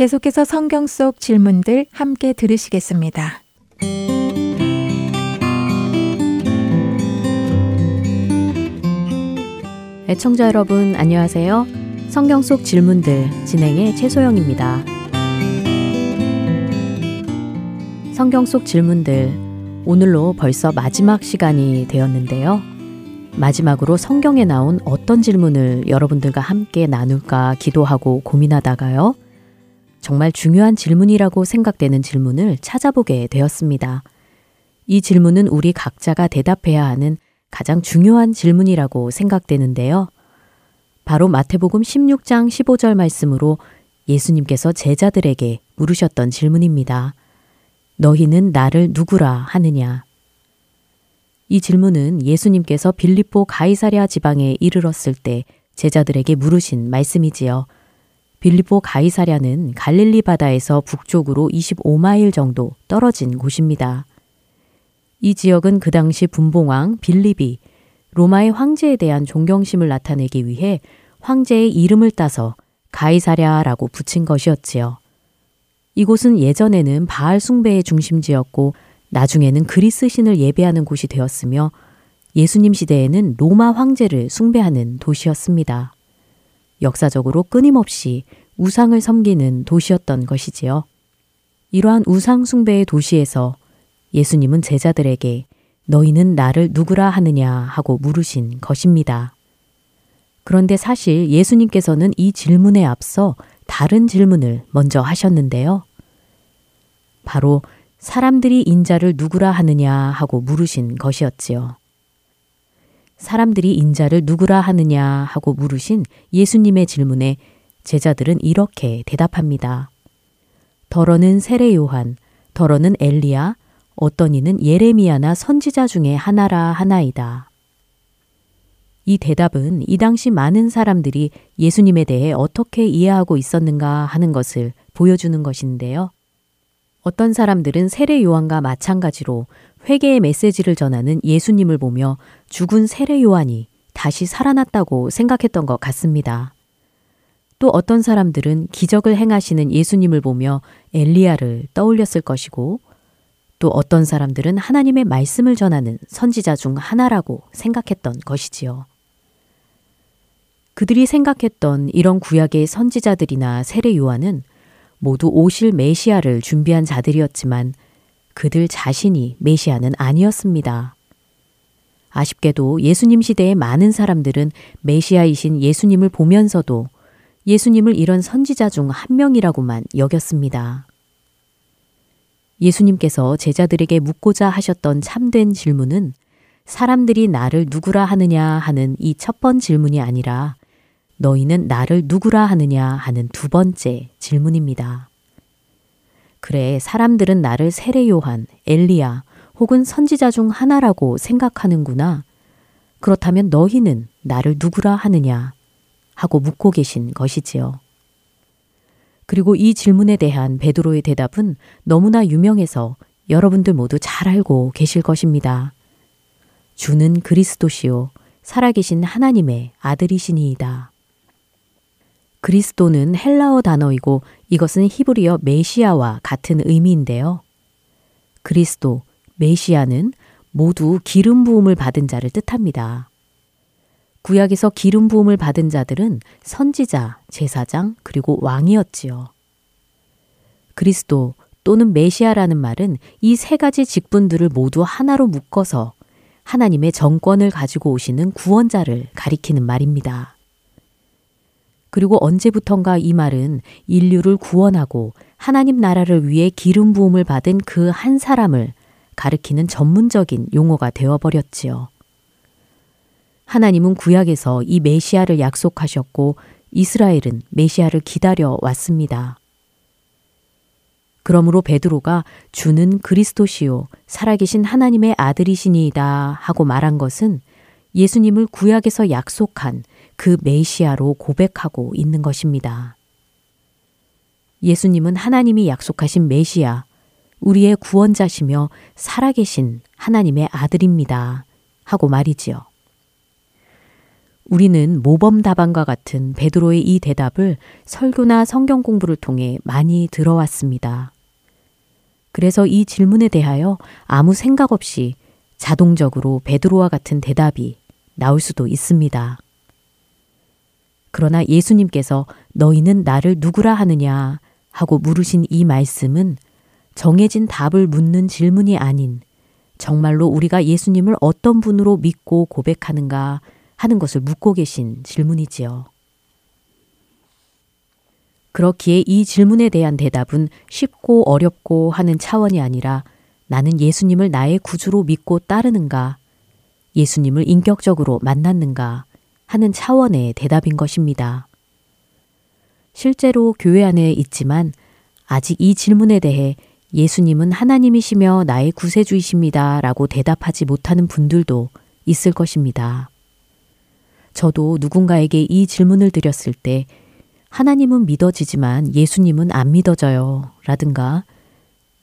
계속해서 성경 속 질문들 함께 들으시겠습니다. 애청자 여러분, 안녕하세요. 성경 속 질문들 진행의 최소영입니다. 성경 속 질문들 오늘로 벌써 마지막 시간이 되었는데요. 마지막으로 성경에 나온 어떤 질문을 여러분들과 함께 나눌까 기도하고 고민하다가요. 정말 중요한 질문이라고 생각되는 질문을 찾아보게 되었습니다. 이 질문은 우리 각자가 대답해야 하는 가장 중요한 질문이라고 생각되는데요. 바로 마태복음 16장 15절 말씀으로 예수님께서 제자들에게 물으셨던 질문입니다. 너희는 나를 누구라 하느냐? 이 질문은 예수님께서 빌립보 가이사랴 지방에 이르렀을 때 제자들에게 물으신 말씀이지요. 빌리보 가이사랴는 갈릴리 바다에서 북쪽으로 25마일 정도 떨어진 곳입니다. 이 지역은 그 당시 분봉왕 빌립이 로마의 황제에 대한 존경심을 나타내기 위해 황제의 이름을 따서 가이사랴라고 붙인 것이었지요. 이곳은 예전에는 바알 숭배의 중심지였고 나중에는 그리스 신을 예배하는 곳이 되었으며 예수님 시대에는 로마 황제를 숭배하는 도시였습니다. 역사적으로 끊임없이 우상을 섬기는 도시였던 것이지요. 이러한 우상 숭배의 도시에서 예수님은 제자들에게 너희는 나를 누구라 하느냐 하고 물으신 것입니다. 그런데 사실 예수님께서는 이 질문에 앞서 다른 질문을 먼저 하셨는데요. 바로 사람들이 인자를 누구라 하느냐 하고 물으신 것이었지요. 사람들이 인자를 누구라 하느냐 하고 물으신 예수님의 질문에 제자들은 이렇게 대답합니다. 더러는 세례 요한, 더러는 엘리야, 어떤 이는 예레미야나 선지자 중에 하나라 하나이다. 이 대답은 이 당시 많은 사람들이 예수님에 대해 어떻게 이해하고 있었는가 하는 것을 보여주는 것인데요. 어떤 사람들은 세례 요한과 마찬가지로 회개의 메시지를 전하는 예수님을 보며 죽은 세례 요한이 다시 살아났다고 생각했던 것 같습니다. 또 어떤 사람들은 기적을 행하시는 예수님을 보며 엘리야를 떠올렸을 것이고 또 어떤 사람들은 하나님의 말씀을 전하는 선지자 중 하나라고 생각했던 것이지요. 그들이 생각했던 이런 구약의 선지자들이나 세례 요한은 모두 오실 메시아를 준비한 자들이었지만 그들 자신이 메시아는 아니었습니다. 아쉽게도 예수님 시대의 많은 사람들은 메시아이신 예수님을 보면서도 예수님을 이런 선지자 중 한 명이라고만 여겼습니다. 예수님께서 제자들에게 묻고자 하셨던 참된 질문은 사람들이 나를 누구라 하느냐 하는 이 첫 번 질문이 아니라 너희는 나를 누구라 하느냐 하는 두 번째 질문입니다. 그래, 사람들은 나를 세례 요한, 엘리야 혹은 선지자 중 하나라고 생각하는구나. 그렇다면 너희는 나를 누구라 하느냐 하고 묻고 계신 것이지요. 그리고 이 질문에 대한 베드로의 대답은 너무나 유명해서 여러분들 모두 잘 알고 계실 것입니다. 주는 그리스도시요 살아계신 하나님의 아들이시니이다. 그리스도는 헬라어 단어이고 이것은 히브리어 메시아와 같은 의미인데요. 그리스도, 메시아는 모두 기름 부음을 받은 자를 뜻합니다. 구약에서 기름 부음을 받은 자들은 선지자, 제사장, 그리고 왕이었지요. 그리스도 또는 메시아라는 말은 이 세 가지 직분들을 모두 하나로 묶어서 하나님의 정권을 가지고 오시는 구원자를 가리키는 말입니다. 그리고 언제부턴가 이 말은 인류를 구원하고 하나님 나라를 위해 기름 부음을 받은 그 한 사람을 가리키는 전문적인 용어가 되어버렸지요. 하나님은 구약에서 이 메시아를 약속하셨고 이스라엘은 메시아를 기다려 왔습니다. 그러므로 베드로가 주는 그리스도시요 살아계신 하나님의 아들이시니이다 하고 말한 것은 예수님을 구약에서 약속한 그 메시아로 고백하고 있는 것입니다. 예수님은 하나님이 약속하신 메시아, 우리의 구원자시며 살아계신 하나님의 아들입니다. 하고 말이지요. 우리는 모범 답안과 같은 베드로의 이 대답을 설교나 성경 공부를 통해 많이 들어왔습니다. 그래서 이 질문에 대하여 아무 생각 없이 자동적으로 베드로와 같은 대답이 나올 수도 있습니다. 그러나 예수님께서 너희는 나를 누구라 하느냐 하고 물으신 이 말씀은 정해진 답을 묻는 질문이 아닌 정말로 우리가 예수님을 어떤 분으로 믿고 고백하는가 하는 것을 묻고 계신 질문이지요. 그렇기에 이 질문에 대한 대답은 쉽고 어렵고 하는 차원이 아니라 나는 예수님을 나의 구주로 믿고 따르는가, 예수님을 인격적으로 만났는가 하는 차원의 대답인 것입니다. 실제로 교회 안에 있지만 아직 이 질문에 대해 예수님은 하나님이시며 나의 구세주이십니다 라고 대답하지 못하는 분들도 있을 것입니다. 저도 누군가에게 이 질문을 드렸을 때 하나님은 믿어지지만 예수님은 안 믿어져요. 라든가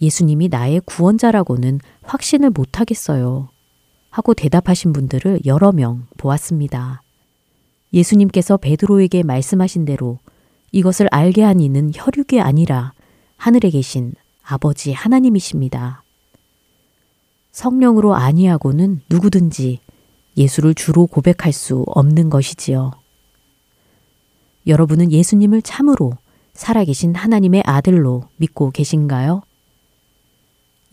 예수님이 나의 구원자라고는 확신을 못하겠어요. 하고 대답하신 분들을 여러 명 보았습니다. 예수님께서 베드로에게 말씀하신 대로 이것을 알게 한 이는 혈육이 아니라 하늘에 계신 아버지 하나님이십니다. 성령으로 아니하고는 누구든지 예수를 주로 고백할 수 없는 것이지요. 여러분은 예수님을 참으로 살아계신 하나님의 아들로 믿고 계신가요?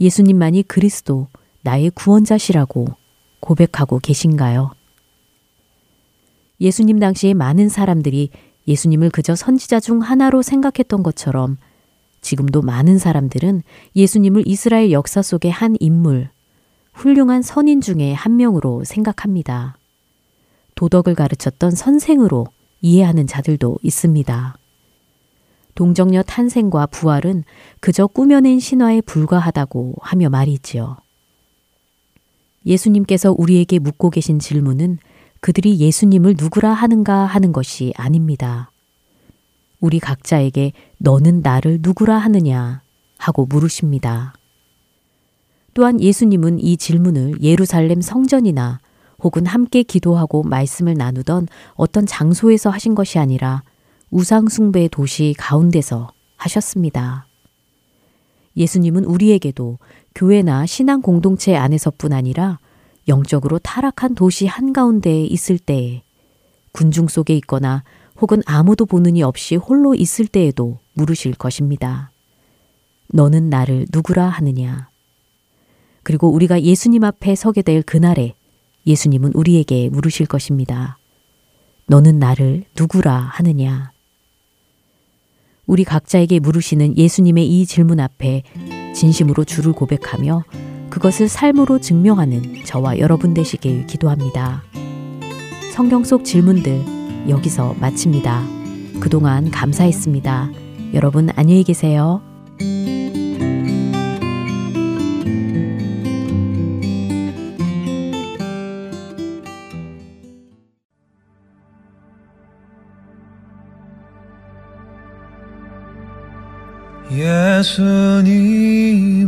예수님만이 그리스도, 나의 구원자시라고 고백하고 계신가요? 예수님 당시에 많은 사람들이 예수님을 그저 선지자 중 하나로 생각했던 것처럼 지금도 많은 사람들은 예수님을 이스라엘 역사 속의 한 인물, 훌륭한 선인 중에 한 명으로 생각합니다. 도덕을 가르쳤던 선생으로 이해하는 자들도 있습니다. 동정녀 탄생과 부활은 그저 꾸며낸 신화에 불과하다고 하며 말이지요. 예수님께서 우리에게 묻고 계신 질문은 그들이 예수님을 누구라 하는가 하는 것이 아닙니다. 우리 각자에게 너는 나를 누구라 하느냐 하고 물으십니다. 또한 예수님은 이 질문을 예루살렘 성전이나 혹은 함께 기도하고 말씀을 나누던 어떤 장소에서 하신 것이 아니라 우상숭배의 도시 가운데서 하셨습니다. 예수님은 우리에게도 교회나 신앙 공동체 안에서뿐 아니라 영적으로 타락한 도시 한가운데에 있을 때에 군중 속에 있거나 혹은 아무도 보는 이 없이 홀로 있을 때에도 물으실 것입니다. 너는 나를 누구라 하느냐? 그리고 우리가 예수님 앞에 서게 될 그날에 예수님은 우리에게 물으실 것입니다. 너는 나를 누구라 하느냐? 우리 각자에게 물으시는 예수님의 이 질문 앞에 진심으로 주를 고백하며 그것을 삶으로 증명하는 저와 여러분 되시길 기도합니다. 성경 속 질문들 여기서 마칩니다. 그동안 감사했습니다. 여러분 안녕히 계세요. 예수님은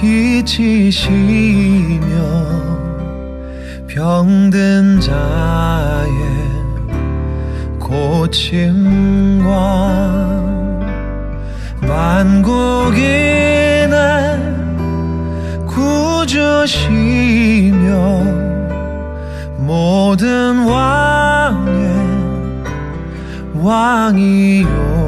빛이시며 병든 자의 고침과 만국인의 구주시며 모든 왕의 왕이요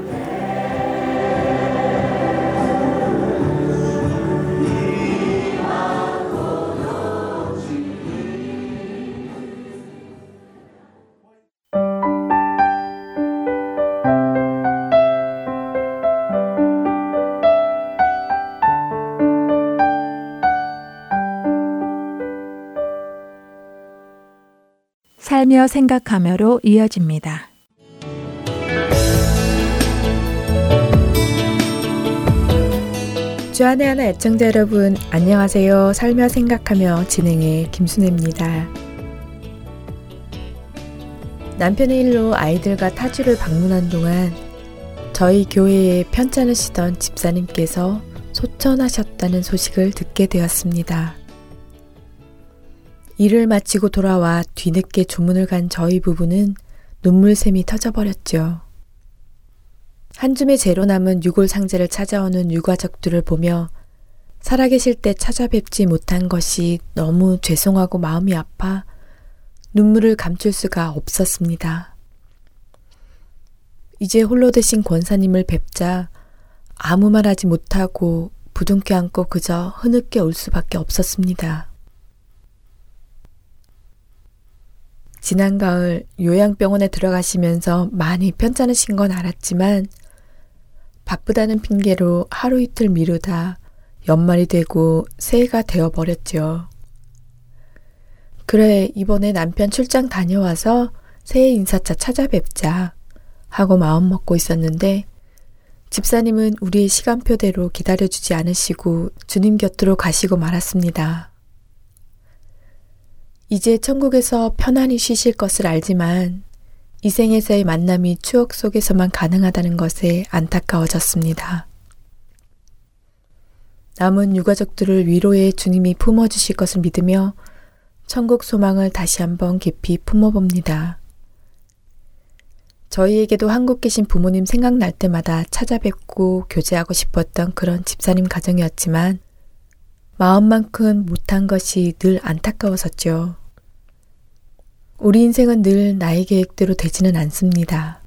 살며 생각하며로 이어집니다. 주안의 하나 애청자 여러분 안녕하세요. 살며 생각하며 진행의 김순혜입니다. 남편의 일로 아이들과 타주를 방문한 동안 저희 교회에 편찮으시던 집사님께서 소천하셨다는 소식을 듣게 되었습니다. 일을 마치고 돌아와 뒤늦게 조문을 간 저희 부부는 눈물샘이 터져버렸죠. 한 줌의 재로 남은 유골 상자를 찾아오는 유가족들을 보며 살아계실 때 찾아뵙지 못한 것이 너무 죄송하고 마음이 아파 눈물을 감출 수가 없었습니다. 이제 홀로 되신 권사님을 뵙자 아무 말 하지 못하고 부둥켜 안고 그저 흐느껴 울 수밖에 없었습니다. 지난 가을 요양병원에 들어가시면서 많이 편찮으신 건 알았지만 바쁘다는 핑계로 하루 이틀 미루다 연말이 되고 새해가 되어버렸죠. 그래, 이번에 남편 출장 다녀와서 새해 인사차 찾아뵙자 하고 마음 먹고 있었는데 집사님은 우리의 시간표대로 기다려주지 않으시고 주님 곁으로 가시고 말았습니다. 이제 천국에서 편안히 쉬실 것을 알지만 이 생에서의 만남이 추억 속에서만 가능하다는 것에 안타까워졌습니다. 남은 유가족들을 위로해 주님이 품어주실 것을 믿으며 천국 소망을 다시 한번 깊이 품어봅니다. 저희에게도 한국 계신 부모님 생각날 때마다 찾아뵙고 교제하고 싶었던 그런 집사님 가정이었지만 마음만큼 못한 것이 늘 안타까웠었죠. 우리 인생은 늘 나의 계획대로 되지는 않습니다.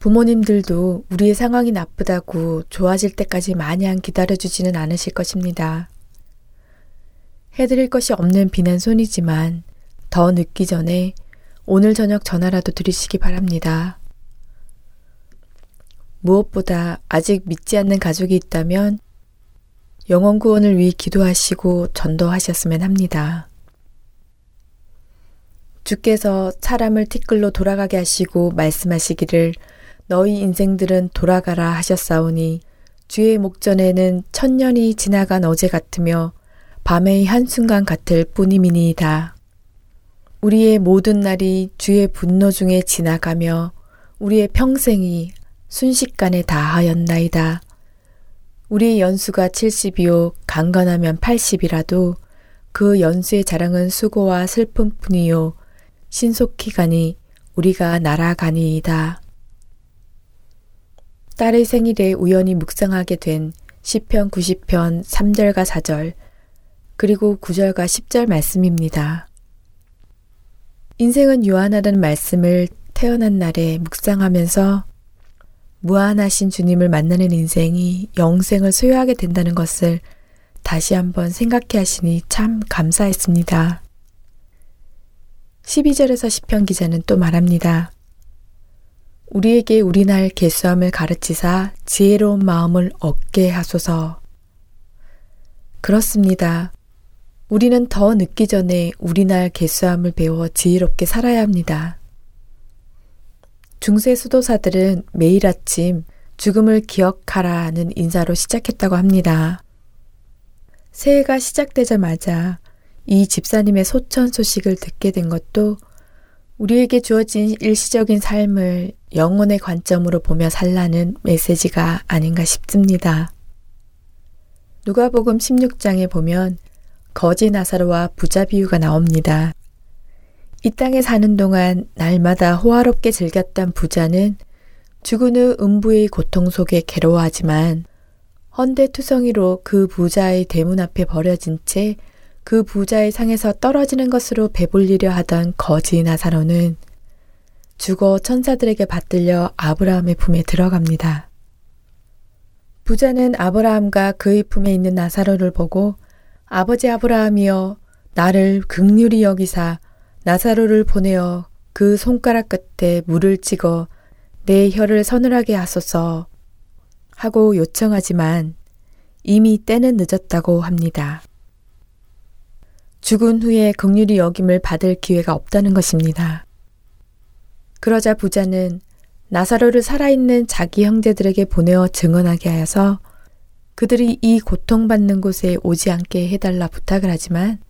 부모님들도 우리의 상황이 나쁘다고 좋아질 때까지 마냥 기다려주지는 않으실 것입니다. 해드릴 것이 없는 비난손이지만 더 늦기 전에 오늘 저녁 전화라도 드리시기 바랍니다. 무엇보다 아직 믿지 않는 가족이 있다면 영원 구원을 위해 기도하시고 전도하셨으면 합니다. 주께서 사람을 티끌로 돌아가게 하시고 말씀하시기를 너희 인생들은 돌아가라 하셨사오니 주의 목전에는 천년이 지나간 어제 같으며 밤의 한순간 같을 뿐이미니이다. 우리의 모든 날이 주의 분노 중에 지나가며 우리의 평생이 순식간에 다하였나이다. 우리의 연수가 70이요 강건하면 80이라도 그 연수의 자랑은 수고와 슬픔뿐이요 신속히 가니 우리가 날아가니이다. 딸의 생일에 우연히 묵상하게 된 시편 90편 3절과 4절 그리고 9절과 10절 말씀입니다. 인생은 유한하다는 말씀을 태어난 날에 묵상하면서 무한하신 주님을 만나는 인생이 영생을 소유하게 된다는 것을 다시 한번 생각해 하시니 참 감사했습니다. 12절에서 시편 기자는 또 말합니다. 우리에게 우리 날 개수함을 가르치사 지혜로운 마음을 얻게 하소서. 그렇습니다. 우리는 더 늦기 전에 우리 날 개수함을 배워 지혜롭게 살아야 합니다. 중세 수도사들은 매일 아침 죽음을 기억하라는 인사로 시작했다고 합니다. 새해가 시작되자마자 이 집사님의 소천 소식을 듣게 된 것도 우리에게 주어진 일시적인 삶을 영혼의 관점으로 보며 살라는 메시지가 아닌가 싶습니다. 누가복음 16장에 보면 거지 나사로와 부자 비유가 나옵니다. 이 땅에 사는 동안 날마다 호화롭게 즐겼던 부자는 죽은 후 음부의 고통 속에 괴로워하지만 헌대투성이로 그 부자의 대문 앞에 버려진 채 그 부자의 상에서 떨어지는 것으로 배불리려 하던 거지 나사로는 죽어 천사들에게 받들려 아브라함의 품에 들어갑니다. 부자는 아브라함과 그의 품에 있는 나사로를 보고 아버지 아브라함이여 나를 극률이 여기사 나사로를 보내어 그 손가락 끝에 물을 찍어 내 혀를 서늘하게 하소서 하고 요청하지만 이미 때는 늦었다고 합니다. 죽은 후에 극률이 여김을 받을 기회가 없다는 것입니다. 그러자 부자는 나사로를 살아있는 자기 형제들에게 보내어 증언하게 하여서 그들이 이 고통받는 곳에 오지 않게 해달라 부탁을 하지만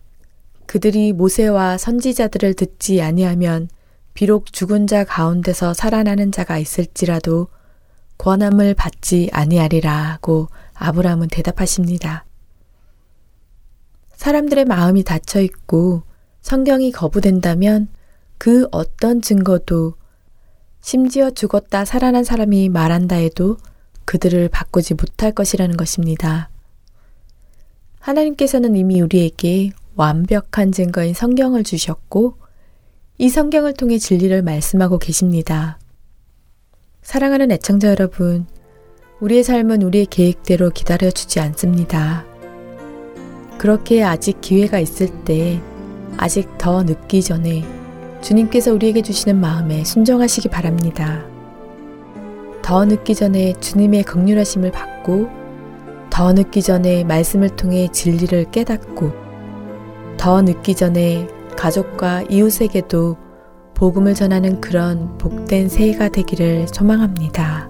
그들이 모세와 선지자들을 듣지 아니하면 비록 죽은 자 가운데서 살아나는 자가 있을지라도 권함을 받지 아니하리라고 아브라함은 대답하십니다. 사람들의 마음이 닫혀 있고 성경이 거부된다면 그 어떤 증거도 심지어 죽었다 살아난 사람이 말한다 해도 그들을 바꾸지 못할 것이라는 것입니다. 하나님께서는 이미 우리에게 완벽한 증거인 성경을 주셨고 이 성경을 통해 진리를 말씀하고 계십니다. 사랑하는 애청자 여러분, 우리의 삶은 우리의 계획대로 기다려주지 않습니다. 그렇게 아직 기회가 있을 때, 아직 더 늦기 전에 주님께서 우리에게 주시는 마음에 순종하시기 바랍니다. 더 늦기 전에 주님의 극률하심을 받고, 더 늦기 전에 말씀을 통해 진리를 깨닫고, 더 늦기 전에 가족과 이웃에게도 복음을 전하는 그런 복된 새해가 되기를 소망합니다.